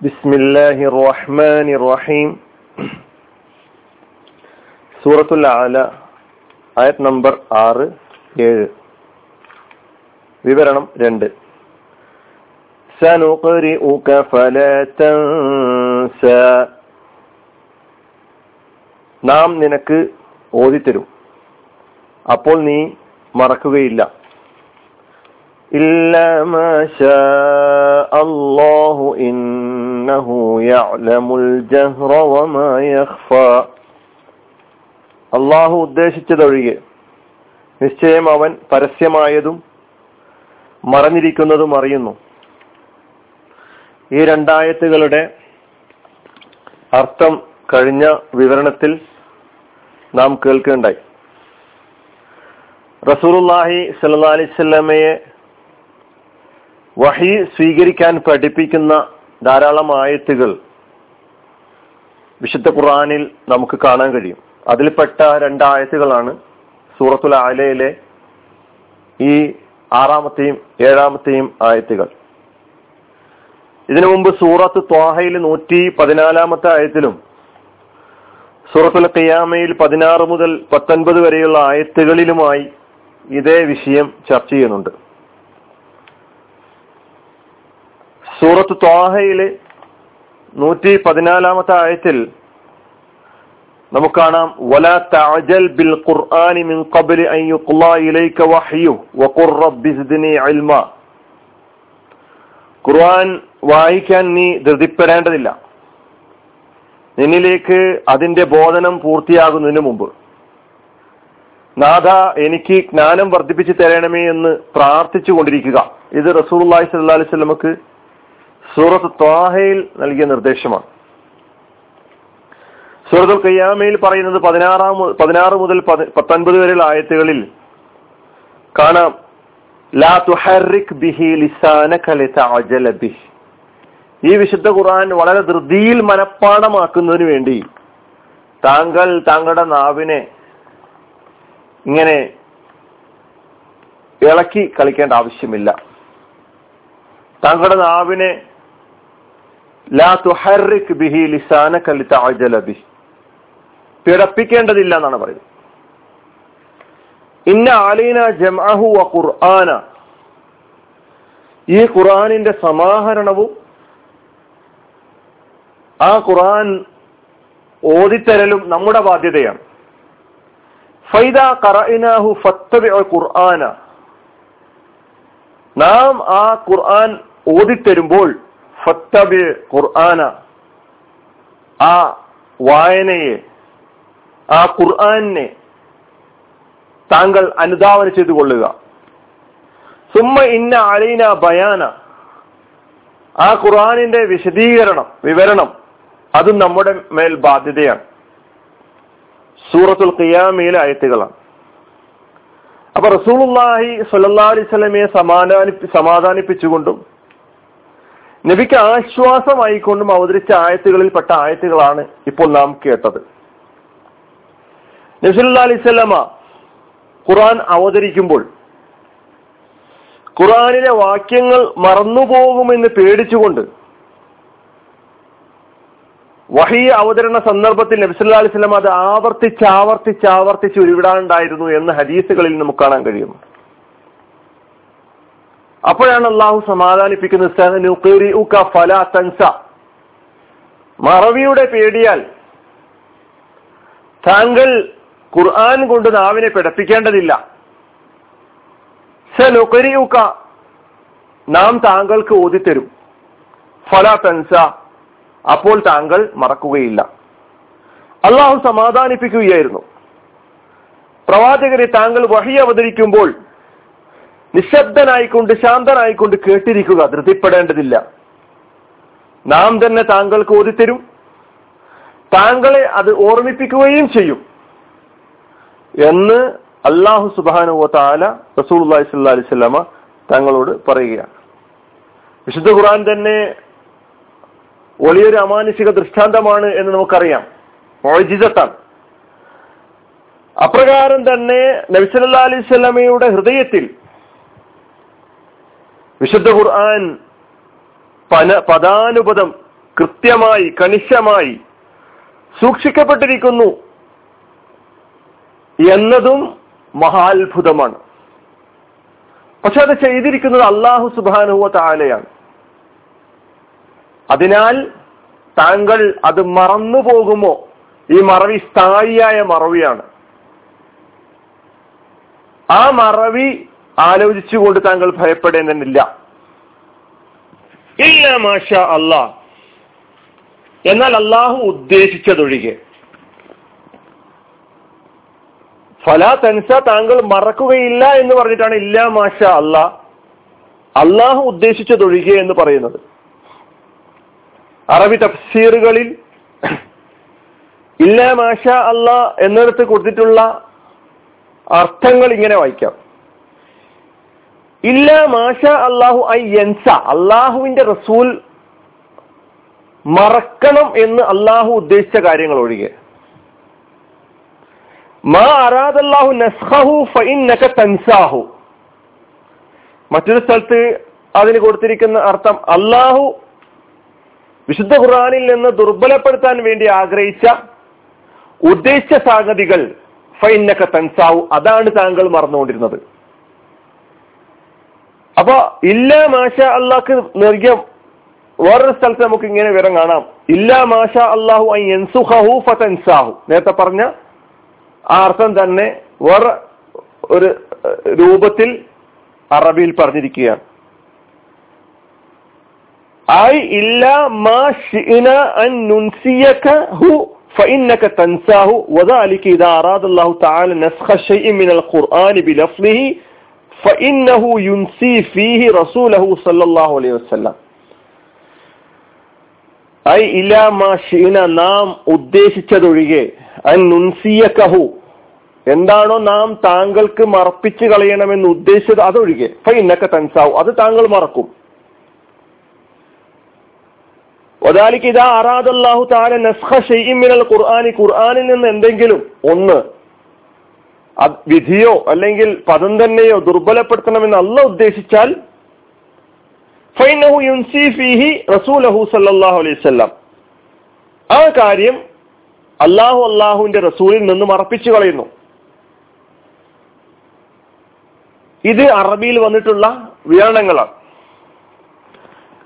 بسم الله الرحمن الرحيم സൂറത്തുൽ ആല ആയത് നമ്പർ ആറ് ഏഴ് വിവരണം രണ്ട് سنقرئك فلا تنسى നാം നിനക്ക് ഓതിത്തരും അപ്പോൾ നീ മറക്കുകയില്ല إلا ما شاء الله إنه يعلم الجهر وما يخفى അള്ളാഹു ഉദ്ദേശിച്ചതൊഴികെ നിശ്ചയം അവൻ പരസ്യമായതും മറഞ്ഞിരിക്കുന്നതും അറിയുന്നു ഈ രണ്ടായത്തുകളുടെ അർത്ഥം കഴിഞ്ഞ വിവരണത്തിൽ നാം കേൾക്കുകയുണ്ടായി റസൂലുല്ലാഹി സല്ലാ അലിസ്വല്ലമയെ വഹി സ്വീകരിക്കാൻ പഠിപ്പിക്കുന്ന ധാരാളം ആയത്തുകൾ വിശുദ്ധ ഖുറാനിൽ നമുക്ക് കാണാൻ കഴിയും. അതിൽപ്പെട്ട രണ്ടായത്തുകളാണ് സൂറത്തുൽ ആലയിലെ ഈ ആറാമത്തെയും ഏഴാമത്തെയും ആയത്തുകൾ. ഇതിനു മുമ്പ് സൂറത്ത് ത്വാഹയിൽ നൂറ്റി പതിനാലാമത്തെ ആയത്തിലും സൂറത്തുൽ ഖിയാമയിൽ പതിനാറ് മുതൽ പത്തൊൻപത് വരെയുള്ള ആയത്തുകളിലുമായി ഇതേ വിഷയം ചർച്ച ചെയ്യുന്നുണ്ട്. സൂറത്ത് ത്വാഹയിലെ നൂറ്റി പതിനാലാമത്തെ ആയത്തിൽ നമുക്ക് കാണാം വലാ തഅജൽ ബിൽ ഖുർആനി മിൻ അൻ ഇലൈക വഹ്യു ഖുർആൻ വായിക്കാൻ നീ ധൃതിപ്പെടേണ്ടതില്ല. നിന്നിലേക്ക് അതിന്റെ ബോധനം പൂർത്തിയാകുന്നതിന് മുമ്പ്. നാഥ എനിക്ക് ജ്ഞാനം വർദ്ധിപ്പിച്ചു തരണമേ എന്ന് പ്രാർത്ഥിച്ചു കൊണ്ടിരിക്കുക ഇത് റസൂൽ അലൈഹി സ്വല്ലി സ്വലമക്ക് സൂറത്ത് ത്വാഹയിൽ നൽകിയ നിർദ്ദേശമാണ്. സൂറത്തുൽ കയ്യാമയിൽ പറയുന്നത് പതിനാറാം പതിനാറ് മുതൽ പത്തൊൻപത് വരെയുള്ള ആയത്തുകളിൽ കാണാം. ലാ ബിഹി ഈ വിശുദ്ധ ഖുർആൻ വളരെ ധൃതിയിൽ മനഃപ്പാടമാക്കുന്നതിന് വേണ്ടി താങ്കൾ താങ്കളുടെ നാവിനെ ഇങ്ങനെ ഇളക്കി കളിക്കേണ്ട ആവശ്യമില്ല. താങ്കളുടെ നാവിനെ ലാ ബിഹി പിടപ്പിക്കേണ്ടതില്ല എന്നാണ് പറയുന്നത്. ഇന്ന ആലീന ജംഅഹു വ ഖുർആന. ഈ ഖുർആനിന്റെ സമാഹരണവും ആ ഖുർആൻ ഓതിത്തരലും നമ്മുടെ ബാധ്യതയാണ്. ഫൈദ ഖറഇനാഹു ഫത്തബിഉ ഖുർആന. നാം ആ ഖുർആൻ ഓതിത്തരുമ്പോൾ ഫത്തബി ഖുർആന. ആ വായനയെ ആ ഖുർആനെ താങ്കൾ അനുധാവനം ചെയ്തു കൊള്ളുക സുമ്മ ഇന്ന അലീന ബയാന. ആ ഖുർആനിന്റെ വിശദീകരണം വിവരണം അത് നമ്മുടെ മേൽ ബാധ്യതയാണ്. സൂറത്തുൽ ഖിയാമയിലെ ആയത്തുകളാണ്. അപ്പൊ റസൂലുള്ളാഹി സ്വല്ലല്ലാഹി അലൈഹി സ്വലമയെ സമാധാനി സമാധാനിപ്പിച്ചുകൊണ്ടും നബിക്ക് ആശ്വാസമായിക്കൊണ്ടും അവതരിച്ച ആയത്തുകളിൽ പെട്ട ആയത്തുകളാണ് ഇപ്പോൾ നാം കേട്ടത്. നബിസുല്ലാ അലിസ്വല്ലാമ ഖുറാൻ അവതരിക്കുമ്പോൾ ഖുറാനിലെ വാക്യങ്ങൾ മറന്നുപോകുമെന്ന് പേടിച്ചുകൊണ്ട് വഹി അവതരണ സന്ദർഭത്തിൽ നബിസുല്ലാ അലൈവല്ലം അത് ആവർത്തിച്ച് ആവർത്തിച്ച് ആവർത്തിച്ച് ഉരുവിടാനുണ്ടായിരുന്നു എന്ന് ഹദീസുകളിൽ നമുക്ക് കാണാൻ കഴിയും. അപ്പോഴാണ് അള്ളാഹു സമാധാനിപ്പിക്കുന്നത് മറവിയുടെ പേടിയാൽ താങ്കൾ ഖുർആൻ കൊണ്ട് നാവിനെ പിടപ്പിക്കേണ്ടതില്ല. സനുക്കരിയുക്ക നാം താങ്കൾക്ക് ഓതിത്തരും. ഫല തൻസ. അപ്പോൾ താങ്കൾ മറക്കുകയില്ല. അള്ളാഹു സമാധാനിപ്പിക്കുകയായിരുന്നു. പ്രവാചകരെ താങ്കൾ വഴി അവതരിക്കുമ്പോൾ നിശബ്ദനായിക്കൊണ്ട് ശാന്തനായിക്കൊണ്ട് കേട്ടിരിക്കുക ധൃതിപ്പെടേണ്ടതില്ല. നാം തന്നെ താങ്കൾക്ക് ഓതിത്തരും. താങ്കളെ അത് ഓർമ്മിപ്പിക്കുകയും ചെയ്യും. എന്ന് അള്ളാഹു സുബാനുവ താല റസൂൽ അലിസ്ലാമ തങ്ങളോട് പറയുകയാണ്. വിശുദ്ധ ഖുർആൻ തന്നെ വലിയൊരു അമാനുഷിക ദൃഷ്ടാന്തമാണ് എന്ന് നമുക്കറിയാം. മോജിതത്താണ് അപ്രകാരം തന്നെ നബിസല്ലാ അലൈഹി സ്വലമയുടെ ഹൃദയത്തിൽ വിശുദ്ധ ഖുർആൻ പന പദാനുപദം കൃത്യമായി കണിശമായി സൂക്ഷിക്കപ്പെട്ടിരിക്കുന്നു എന്നതും മഹാത്ഭുതമാണ്. പക്ഷെ അത് ചെയ്തിരിക്കുന്നത് അള്ളാഹു സുബാനുവ താലയാണ് അതിനാൽ താങ്കൾ അത് മറന്നു പോകുമോ? ഈ മറവി സ്ഥായിയായ മറവിയാണ്. ആ മറവി ആലോചിച്ചുകൊണ്ട് താങ്കൾ ഭയപ്പെടേണ്ടതില്ല ഇല്ല മാഷ അല്ലാ. എന്നാൽ അള്ളാഹു ഉദ്ദേശിച്ചതൊഴികെ. ഫല തൻസ താങ്കൾ മറക്കുകയില്ല എന്ന് പറഞ്ഞിട്ടാണ് ഇല്ല മാഷ അല്ല. അള്ളാഹു ഉദ്ദേശിച്ചതൊഴികെ എന്ന് പറയുന്നത്. അറബി തഫ്സീറുകളിൽ ഇല്ല മാഷ അല്ല എന്നിടത്ത് കൊടുത്തിട്ടുള്ള അർത്ഥങ്ങൾ ഇങ്ങനെ വായിക്കാം. ഇല്ല മാഷ അള്ളാഹു ഐ യൻസ. അള്ളാഹുവിന്റെ റസൂൽ മറക്കണം എന്ന് അള്ളാഹു ഉദ്ദേശിച്ച കാര്യങ്ങൾ ഒഴികെ മാ അറാദല്ലാഹു നസ്ഹു ഫഇന്നക തൻസാഹു. മറ്റൊരു സ്ഥലത്ത് അതിന് കൊടുത്തിരിക്കുന്ന അർത്ഥം അള്ളാഹു വിശുദ്ധ ഖുർആനിൽ നിന്ന് ദുർബലപ്പെടുത്താൻ വേണ്ടി ആഗ്രഹിച്ച ഉദ്ദേശിച്ച സംഗതികൾ നക തൻസാഹു. അതാണ് താങ്കൾ മറന്നുകൊണ്ടിരുന്നത്. അപ്പൊ ഇല്ല മാഷ അള്ളാഹ്ക്ക് നൽകിയ വേറൊരു സ്ഥലത്ത് നമുക്ക് ഇങ്ങനെ വിവരം കാണാം ഇല്ല മാഷ അള്ളാഹു യൻസുഹു ഫതൻസാഹു നേരത്തെ പറഞ്ഞ ആ അർത്ഥം തന്നെ വേറെ ഒരു രൂപത്തിൽ അറബിയിൽ പറഞ്ഞിരിക്കുകയാണ് ഐ ഇല്ല മാ ഷിന അൻ നുൻസിയകഹു فإنك تنساه وذلك إذا أراد الله تعالى نسخ شيء من القرآن بلفظه فإنه ينسي فيه رسوله صلى الله عليه وسلم ഐ ഇലാ മാ ഷീന നാം ഉദ്ദേശിച്ചതൊഴികെ അൻ നുൻസിയക്കഹു എന്താണോ നാം താങ്കൾക്ക് മറപ്പിച്ചു കളയണമെന്ന് ഉദ്ദേശിച്ചത് അതൊഴികെ ഫൈനക്ക തൻസാവും അത് താങ്കൾ മറക്കും ഒതാലിക്ക് ഇതാ അറാദല്ലാഹു താല നസ്ഖ ഷെയ്മിനൽ ഖുർആാനി ഖുർആാനിൽ നിന്ന് എന്തെങ്കിലും ഒന്ന് വിധിയോ അല്ലെങ്കിൽ പദം തന്നെയോ ദുർബലപ്പെടുത്തണമെന്ന് അല്ല ഉദ്ദേശിച്ചാൽ ഫൈനഹു റസൂലഹു അലൈഹി ആ കാര്യം അള്ളാഹു അള്ളാഹുവിന്റെ റസൂലിൽ നിന്ന് മറപ്പിച്ചു കളയുന്നു. ഇത് അറബിയിൽ വന്നിട്ടുള്ള വിവരണങ്ങളാണ്.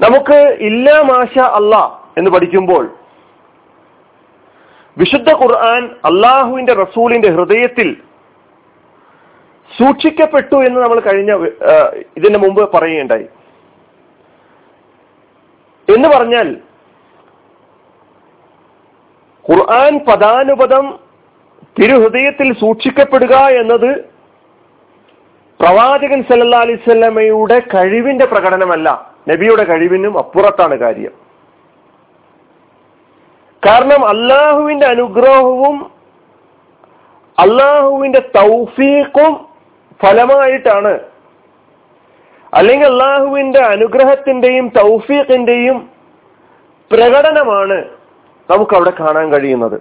നമുക്ക് ഇല്ല മാഷ അല്ലാ എന്ന് പഠിക്കുമ്പോൾ വിശുദ്ധ ഖുർആൻ അള്ളാഹുവിന്റെ റസൂലിന്റെ ഹൃദയത്തിൽ സൂക്ഷിക്കപ്പെട്ടു എന്ന് നമ്മൾ കഴിഞ്ഞ ഇതിന് മുമ്പ് പറയുകയുണ്ടായി. എന്ന് പറഞ്ഞാൽ ഖുർആൻ പദാനുപദം തിരുഹൃദയത്തിൽ സൂക്ഷിക്കപ്പെടുക എന്നത് പ്രവാചകൻ സല്ലാ അലിസ്വല്ലമയുടെ കഴിവിന്റെ പ്രകടനമല്ല. നബിയുടെ കഴിവിനും അപ്പുറത്താണ് കാര്യം. കാരണം അള്ളാഹുവിന്റെ അനുഗ്രഹവും അള്ളാഹുവിന്റെ തൗഫീഖും ഫലമായിട്ടാണ്. അല്ലെങ്കിൽ അള്ളാഹുവിന്റെ അനുഗ്രഹത്തിന്റെയും തൗഫീഖിന്റെയും പ്രകടനമാണ് നമുക്ക് അവിടെ കാണാൻ കഴിയുന്നത്.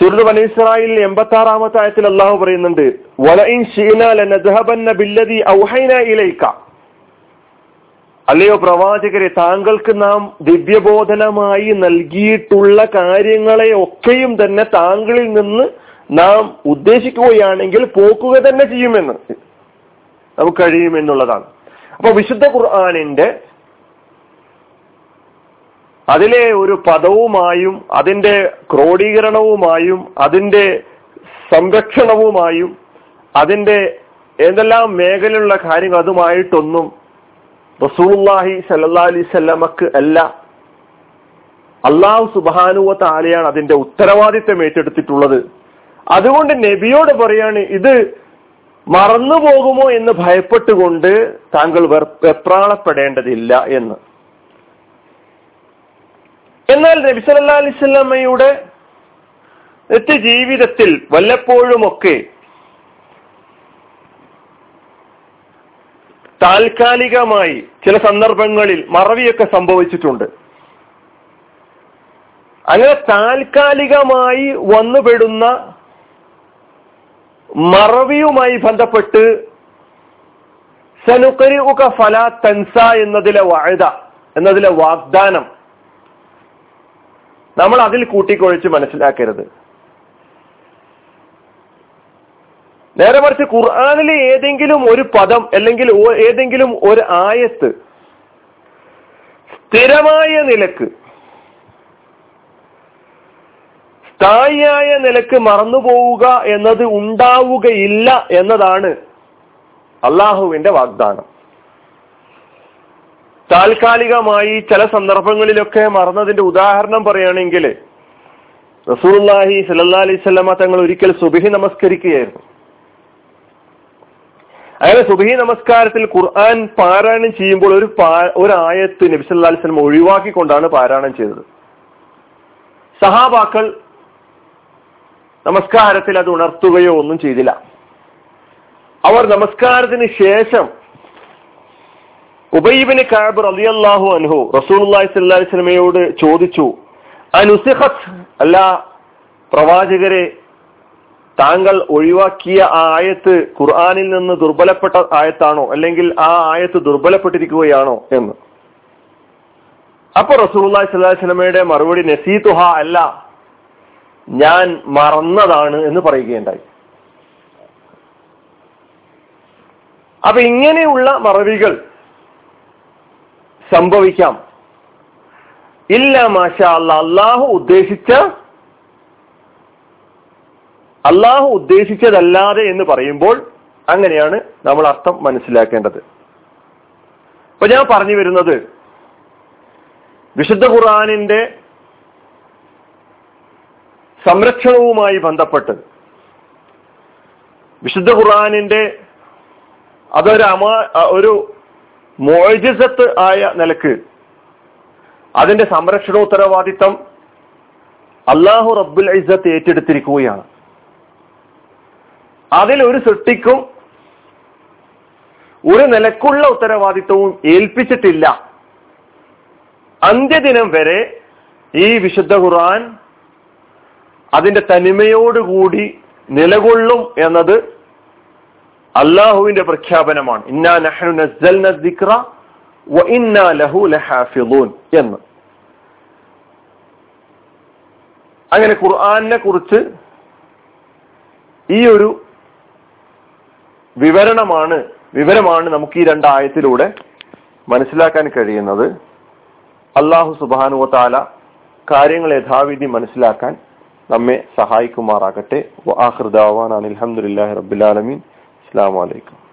സുരത് ബനി എൺപത്തി ആറാമത്തെ ആയത്തിൽ അള്ളാഹു പറയുന്നുണ്ട് അല്ലയോ പ്രവാചകരെ താങ്കൾക്ക് നാം ദിവ്യബോധനമായി നൽകിയിട്ടുള്ള കാര്യങ്ങളെ ഒക്കെയും തന്നെ താങ്കളിൽ നിന്ന് നാം ഉദ്ദേശിക്കുകയാണെങ്കിൽ പോക്കുക തന്നെ ചെയ്യുമെന്ന്. നമുക്ക് കഴിയുമെന്നുള്ളതാണ്. അപ്പൊ വിശുദ്ധ ഖുർആാനിന്റെ അതിലെ ഒരു പദവുമായും അതിന്റെ ക്രോഡീകരണവുമായും അതിന്റെ സംരക്ഷണവുമായും അതിന്റെ ഏതെല്ലാം മേഖലയിലുള്ള കാര്യങ്ങൾ അതുമായിട്ടൊന്നും റസൂള്ളാഹി സല്ലാ അലൈഹി സ്വല്ലമക്ക് അല്ല. അള്ളാഹു സുബാനുവ താലയാണ് അതിന്റെ ഉത്തരവാദിത്തം ഏറ്റെടുത്തിട്ടുള്ളത്. അതുകൊണ്ട് നബിയോട് പറയാണ് ഇത് മറന്നു പോകുമോ എന്ന് ഭയപ്പെട്ടുകൊണ്ട് താങ്കൾ വെപ്രാളപ്പെടേണ്ടതില്ല എന്ന്. എന്നാൽ നബി സല്ലാ അലിസ്വല്ലമ്മയുടെ ജീവിതത്തിൽ വല്ലപ്പോഴുമൊക്കെ താൽക്കാലികമായി ചില സന്ദർഭങ്ങളിൽ മറവിയൊക്കെ സംഭവിച്ചിട്ടുണ്ട്. അങ്ങനെ താൽക്കാലികമായി വന്നുപെടുന്ന മറവിയുമായി ബന്ധപ്പെട്ട് സനുക്കരി ഉക ഫല തൻസ എന്നതിലെ വാഴത എന്നതിലെ വാഗ്ദാനം നമ്മൾ അതിൽ കൂട്ടിക്കൊഴിച്ച് മനസ്സിലാക്കരുത്. നേരെ മറിച്ച് ഖുർആാനിലെ ഏതെങ്കിലും ഒരു പദം അല്ലെങ്കിൽ ഏതെങ്കിലും ഒരു ആയത്ത് സ്ഥിരമായ നിലയ്ക്ക് സ്ഥായിയായ നിലയ്ക്ക് മറന്നുപോവുക എന്നത് ഉണ്ടാവുകയില്ല എന്നതാണ് അള്ളാഹുവിന്റെ വാഗ്ദാനം. താൽക്കാലികമായി ചില സന്ദർഭങ്ങളിലൊക്കെ മറന്നതിന്റെ ഉദാഹരണം പറയുകയാണെങ്കിൽ റസൂല്ലാഹി സല്ലാ അലൈവല്ലമ തങ്ങൾ ഒരിക്കൽ സുബിഹി നമസ്കരിക്കുകയായിരുന്നു. അങ്ങനെ സുബഹി നമസ്കാരത്തിൽ ഖുർആൻ പാരായണം ചെയ്യുമ്പോൾ ഒരു ഒരു ആയത്ത് നബിസ് സല്ലാ അലിസ്ലം ഒഴിവാക്കിക്കൊണ്ടാണ് പാരായണം ചെയ്തത്. സഹാബാക്കൾ നമസ്കാരത്തിൽ അത് ഉണർത്തുകയോ ഒന്നും ചെയ്തില്ല. അവർ നമസ്കാരത്തിന് ശേഷം ഉബൈബിന് കാബ് റലിയല്ലാഹു അൻഹു റസൂൽ അള്ളാഹി സ്വലമയോട് ചോദിച്ചു അനുസിഹത്ത് അല്ല പ്രവാചകരെ താങ്കൾ ഒഴിവാക്കിയ ആ ആയത്ത് ഖുർആാനിൽ നിന്ന് ദുർബലപ്പെട്ട ആയത്താണോ? അല്ലെങ്കിൽ ആ ആയത്ത് ദുർബലപ്പെട്ടിരിക്കുകയാണോ എന്ന്. അപ്പൊ റസൂള്ളി സ്വലാസ്ലമയുടെ മറുപടി നസീതുഹ അല്ല. ഞാൻ മറന്നതാണ് എന്ന് പറയുകയുണ്ടായി. അപ്പൊ ഇങ്ങനെയുള്ള മറവികൾ സംഭവിക്കാം. ഇല്ല മാഷ അല്ല അള്ളാഹു ഉദ്ദേശിച്ച അള്ളാഹു ഉദ്ദേശിച്ചതല്ലാതെ എന്ന് പറയുമ്പോൾ അങ്ങനെയാണ് നമ്മൾ അർത്ഥം മനസ്സിലാക്കേണ്ടത്. അപ്പൊ ഞാൻ പറഞ്ഞു വരുന്നത് വിശുദ്ധ ഖുർആാനിന്റെ സംരക്ഷണവുമായി ബന്ധപ്പെട്ട്. വിശുദ്ധ ഖുർആാനിന്റെ അതൊരു അമാ ഒരു മോജിസത്ത് ആയ നിലയ്ക്ക് അതിന്റെ സംരക്ഷണോത്തരവാദിത്തം അള്ളാഹു റബ്ബുൽ ഇസത്ത് ഏറ്റെടുത്തിരിക്കുകയാണ്. അതിൽ ഒരു സൃഷ്ടിക്കും ഒരു നിലക്കുള്ള ഉത്തരവാദിത്വവും ഏൽപ്പിച്ചിട്ടില്ല. അന്ത്യദിനം വരെ ഈ വിശുദ്ധ ഖുർആൻ അതിന്റെ തനിമയോടുകൂടി നിലകൊള്ളും എന്നത് അള്ളാഹുവിന്റെ പ്രഖ്യാപനമാണ്. ഇന്നാ നഹ്നു വ ഇന്നാ ലഹു എന്ന്. അങ്ങനെ ഖുർആനെ കുറിച്ച് ഈ ഒരു വിവരണമാണ് വിവരമാണ് നമുക്ക് ഈ രണ്ടായത്തിലൂടെ മനസ്സിലാക്കാൻ കഴിയുന്നത്. അള്ളാഹു സുബാനുവ താല കാര്യങ്ങൾ യഥാവിധി മനസ്സിലാക്കാൻ നമ്മെ സഹായിക്കുമാറാകട്ടെ. അലഹമുല്ലാ റബുലാലമീൻ അസ്സാം വലൈക്കും